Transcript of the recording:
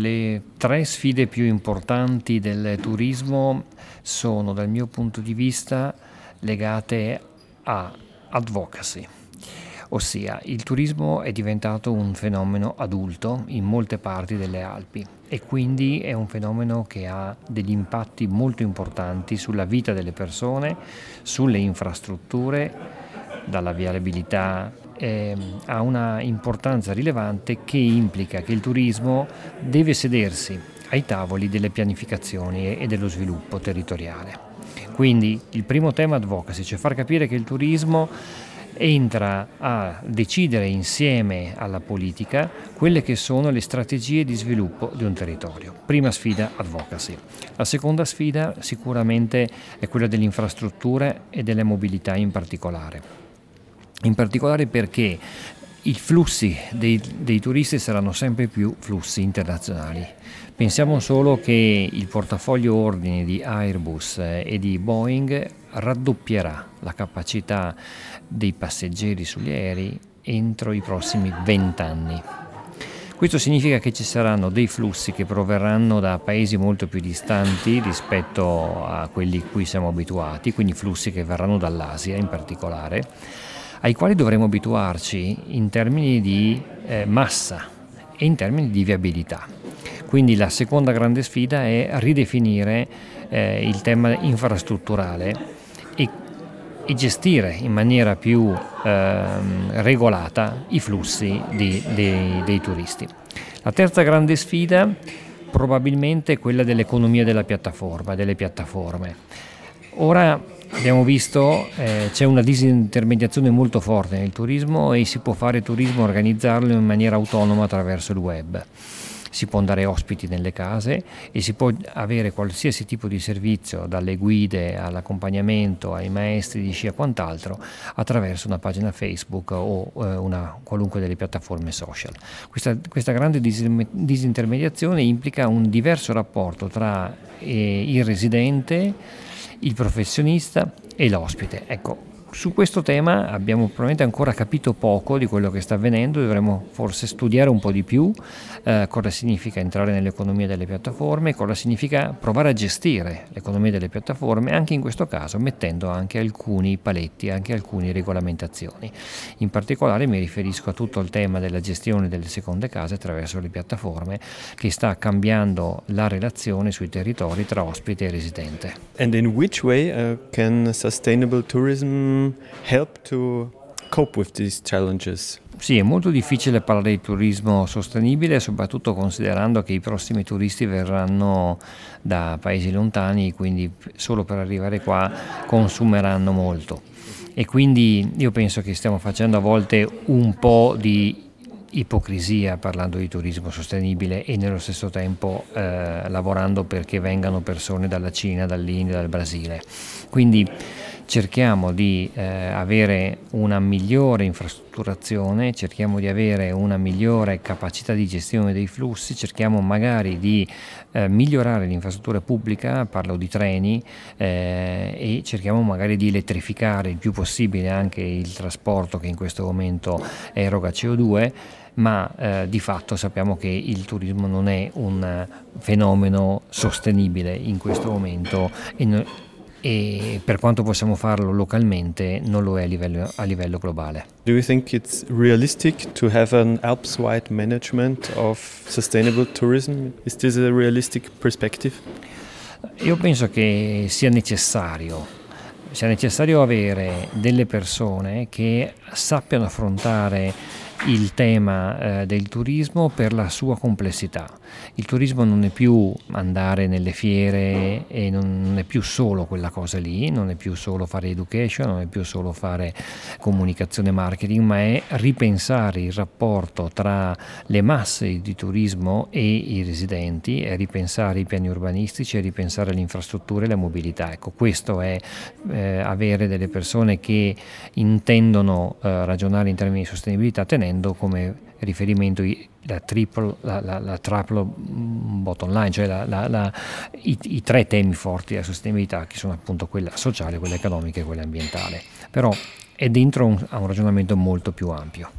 Le tre sfide più importanti del turismo sono dal mio punto di vista legate a advocacy, ossia il turismo è diventato un fenomeno adulto in molte parti delle Alpi e quindi è un fenomeno che ha degli impatti molto importanti sulla vita delle persone, sulle infrastrutture, dalla viabilità eh, ha una importanza rilevante che implica che il turismo deve sedersi ai tavoli delle pianificazioni e dello sviluppo territoriale. Quindi il primo tema advocacy, cioè far capire che il turismo entra a decidere insieme alla politica quelle che sono le strategie di sviluppo di un territorio. Prima sfida advocacy. La seconda sfida sicuramente è quella delle infrastrutture e delle mobilità in particolare in particolare perché i flussi dei, dei, turisti saranno sempre più flussi internazionali. Pensiamo solo che il portafoglio ordini di Airbus e di Boeing raddoppierà la capacità dei passeggeri sugli aerei entro i prossimi vent'anni. Questo significa che ci saranno dei flussi che proverranno da paesi molto più distanti rispetto a quelli cui siamo abituati, quindi flussi che verranno dall'Asia in particolare ai quali dovremo abituarci in termini di eh, massa e in termini di viabilità. Quindi la seconda grande sfida è ridefinire eh, il tema infrastrutturale e, e, gestire in maniera più eh, regolata i flussi di, dei, dei turisti. La terza grande sfida probabilmente è quella dell'economia della piattaforma, delle piattaforme. Ora abbiamo visto eh, c'è una disintermediazione molto forte nel turismo e si può fare turismo, organizzarlo in maniera autonoma attraverso il web. Si può andare ospiti nelle case e si può avere qualsiasi tipo di servizio, dalle guide all'accompagnamento, ai maestri di sci e quant'altro, attraverso una pagina Facebook o eh, una qualunque delle piattaforme social. Questa, questa grande disintermediazione implica un diverso rapporto tra eh, il residente, il professionista e l'ospite. Ecco, su questo tema abbiamo probabilmente ancora capito poco di quello che sta avvenendo, dovremmo forse studiare un po' di più eh, cosa significa entrare nell'economia delle piattaforme, cosa significa provare a gestire l'economia delle piattaforme, anche in questo caso mettendo anche alcuni paletti, anche alcune regolamentazioni. In particolare mi riferisco a tutto il tema della gestione delle seconde case attraverso le piattaforme che sta cambiando la relazione sui territori tra ospite e residente. And in which way uh, can sustainable tourism help to cope with these challenges? Sì, è molto difficile parlare di turismo sostenibile, soprattutto considerando che i prossimi turisti verranno da paesi lontani, quindi solo per arrivare qua consumeranno molto. E quindi io penso che stiamo facendo a volte un po' di ipocrisia parlando di turismo sostenibile e nello stesso tempo eh, lavorando perché vengano persone dalla Cina, dall'India, dal Brasile. Quindi cerchiamo di eh, avere una migliore infrastrutturazione, cerchiamo di avere una migliore capacità di gestione dei flussi, cerchiamo magari di eh, migliorare l'infrastruttura pubblica, parlo di treni, eh, e cerchiamo magari di elettrificare il più possibile anche il trasporto che in questo momento eroga CO2 ma eh, di fatto sappiamo che il turismo non è un fenomeno sostenibile in questo momento e per quanto possiamo farlo localmente non lo è a livello, a livello globale. Do you think it's realistic to have an Alps-wide management of sustainable tourism? Is this a realistic perspective? Io penso che sia necessario, sia necessario avere delle persone che sappiano affrontare il tema eh, del turismo per la sua complessità. Il turismo non è più andare nelle fiere e non è più solo quella cosa lì, non è più solo fare education, non è più solo fare comunicazione marketing, ma è ripensare il rapporto tra le masse di turismo e i residenti, è ripensare i piani urbanistici, è ripensare le infrastrutture e la mobilità. Ecco, questo è eh, avere delle persone che intendono eh, ragionare in termini di sostenibilità tenendo tenendo come riferimento la triple, la, la, la triple bottom line, cioè la, i, i, tre temi forti della sostenibilità, che sono appunto quella sociale, quella economica e quella ambientale. Però è dentro un, a un ragionamento molto più ampio.